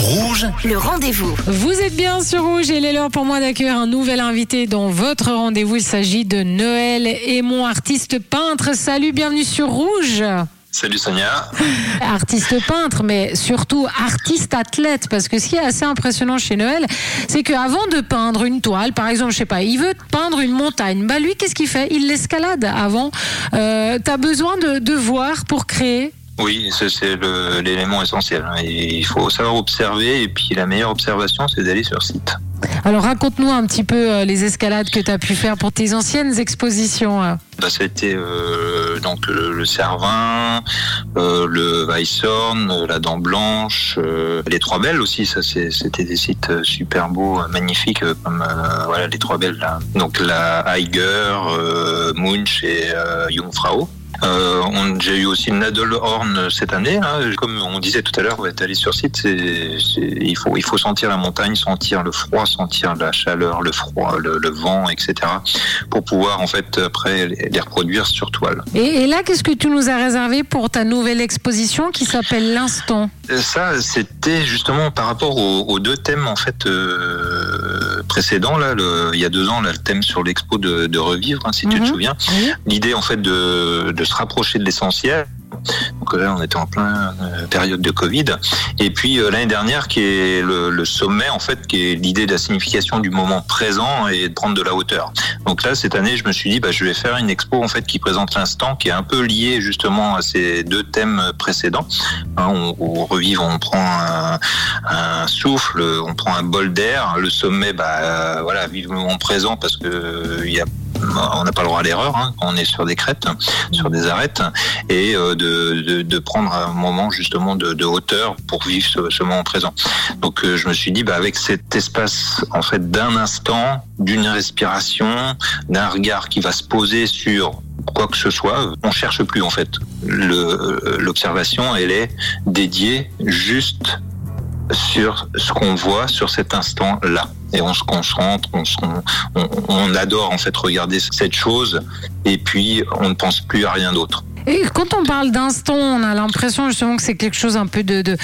Rouge, Le rendez-vous. Vous êtes bien sur Rouge et il est l'heure pour moi d'accueillir un nouvel invité dans votre rendez-vous. Il s'agit de Noël et mon artiste peintre. Salut, bienvenue sur Rouge. Salut Sonia. Artiste peintre, mais surtout artiste athlète, parce que ce qui est assez impressionnant chez Noël, c'est qu'avant de peindre une toile, par exemple, je sais pas, il veut peindre une montagne, bah lui, qu'est-ce qu'il fait? Il l'escalade avant. Euh, T'as besoin de, de voir pour créer Oui, c'est l'élément essentiel. hein. Il faut savoir observer et puis la meilleure observation, c'est d'aller sur site. Alors raconte-nous un petit peu euh, les escalades que tu as pu faire pour tes anciennes expositions. euh. Bah, ça a été euh, donc le, le Cervin, euh, le Weisshorn, euh, la Dent Blanche, euh, les Trois Belles aussi. Ça, c'était des sites super beaux, magnifiques, comme voilà les Trois Belles. Là. Donc la Eiger, euh, Munch et Jungfrau. Euh, on- J'ai eu aussi Nadelhorn cette année. hein. Comme on disait tout à l'heure, ouais, d'aller sur site, c'est c'est- il faut il faut sentir la montagne, sentir le froid, sentir la chaleur, le froid, le, le vent, etc. pour pouvoir en fait après les les reproduire sur toile. Et, et là, qu'est-ce que tu nous as réservé pour ta nouvelle exposition qui s'appelle L'Instant? Euh, Ça, c'était justement par rapport aux, aux deux thèmes en fait euh, précédents. Là, le- il y a deux ans, là, le thème sur l'expo de, de revivre, hein, si tu Mhm. te souviens. Oui. L'idée en fait de, de se rapprocher de l'essentiel. Donc là, on était en plein euh, période de Covid. Et puis euh, l'année dernière, qui est le, le sommet, en fait, qui est l'idée de la signification du moment présent et de prendre de la hauteur. Donc là, cette année, je me suis dit, bah, je vais faire une expo en fait qui présente l'instant, qui est un peu lié justement à ces deux thèmes précédents. Hein, on, on revive, on prend un, un souffle, on prend un bol d'air. Le sommet, bah, euh, voilà, vive le moment présent parce que euh, il y a on n'a pas le droit à l'erreur, hein, on est sur des crêtes, sur des arêtes, et euh, de, de, prendre un moment justement de, hauteur pour vivre ce, moment présent. Donc je me suis dit, bah, avec cet espace en fait d'un instant, d'une respiration, d'un regard qui va se poser sur quoi que ce soit, on cherche plus en fait. L'observation, elle est dédiée juste sur ce qu'on voit sur cet instant-là. Et on se concentre, on, se- on, on adore en fait regarder cette chose, et puis on ne pense plus à rien d'autre. Quand on parle d'instant, on a l'impression justement que c'est quelque chose un peu de,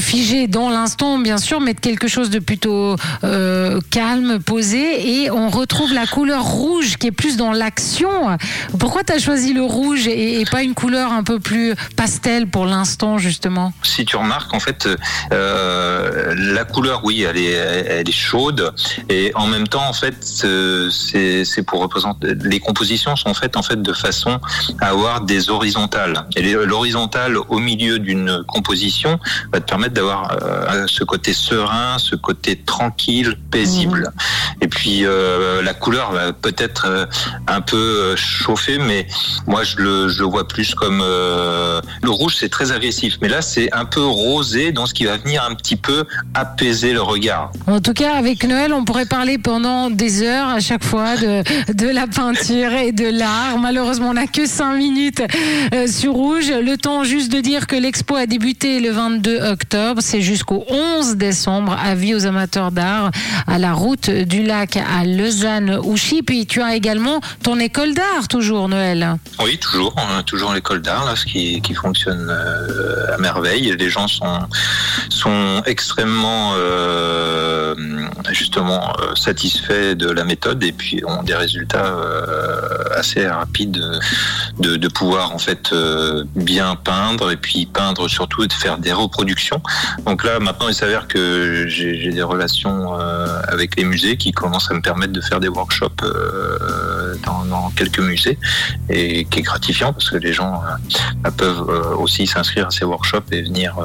figé dans l'instant, bien sûr, mais de quelque chose de plutôt euh, calme, posé. Et on retrouve la couleur rouge qui est plus dans l'action. Pourquoi tu as choisi le rouge et, pas une couleur un peu plus pastel pour l'instant, justement? Si tu remarques, en fait, euh, la couleur, oui, elle est, elle est chaude, et en même temps, en fait, euh, c'est pour représenter. Les compositions sont faites en fait de façon à avoir des horizontales. Et l'horizontale au milieu d'une composition va te permettre d'avoir euh, ce côté serein, ce côté tranquille, paisible. Et puis euh, la couleur va peut-être euh, un peu euh, chauffer, mais moi je le, je vois plus comme le rouge, c'est très agressif, mais là c'est un peu rosé, dans ce qui va venir un petit peu apaiser le regard. En tout cas, avec Noël, on pourrait parler pendant des heures à chaque fois de, de la peinture et de l'art. Malheureusement, on n'a que 5 minutes sur Rouge. Le temps juste de dire que l'expo a débuté le 22 octobre. C'est jusqu'au 11 décembre. Avis aux amateurs d'art à la route du à Lausanne-Ouchy. Puis tu as également ton école d'art, toujours, Noël. Oui, toujours, toujours l'école d'art là, ce qui, fonctionne euh, à merveille. Les gens sont sont extrêmement euh, justement euh, satisfaits de la méthode et puis ont des résultats assez rapides de, de pouvoir en fait bien peindre et puis peindre surtout et de faire des reproductions. Donc là maintenant il s'avère que j'ai des relations avec les musées qui commencent à me permettre de faire des workshops euh, dans, dans quelques musées et qui est gratifiant parce que les gens euh, peuvent euh, aussi s'inscrire à ces workshops et venir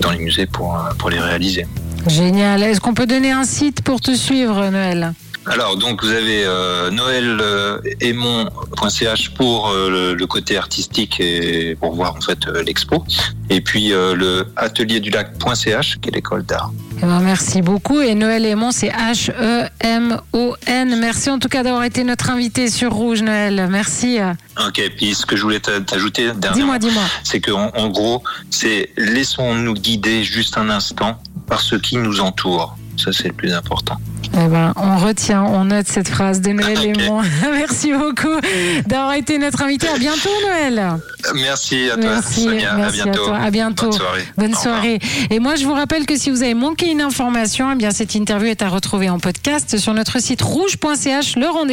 dans les musées pour, pour les réaliser. Génial. Est-ce qu'on peut donner un site pour te suivre, Noël? Alors, donc, vous avez euh, noël-aimon.ch pour euh, le, le côté artistique et pour voir en fait euh, l'expo. Et puis euh, le atelierdu-lac.ch qui est l'école d'art. Eh ben, merci beaucoup. Et Noël Aimon, c'est H-E-M-O-N. Merci en tout cas d'avoir été notre invité sur Rouge, Noël. Merci. Ok, puis ce que je voulais t'a- t'ajouter Dis-moi, dernièrement, dis-moi. c'est que en, en gros, c'est laissons-nous guider juste un instant par ce qui nous entoure. Ça, c'est le plus important. Eh ben, on retient, on note cette phrase de Noël Lémon. Merci beaucoup d'avoir été notre invité. À bientôt, Noël. Merci à toi, merci, Sonia. Merci à bientôt. À, à bientôt. Bonne soirée. Bonne soirée. Et moi, je vous rappelle que si vous avez manqué une information, eh bien, cette interview est à retrouver en podcast sur notre site rouge.ch. Le rendez-vous.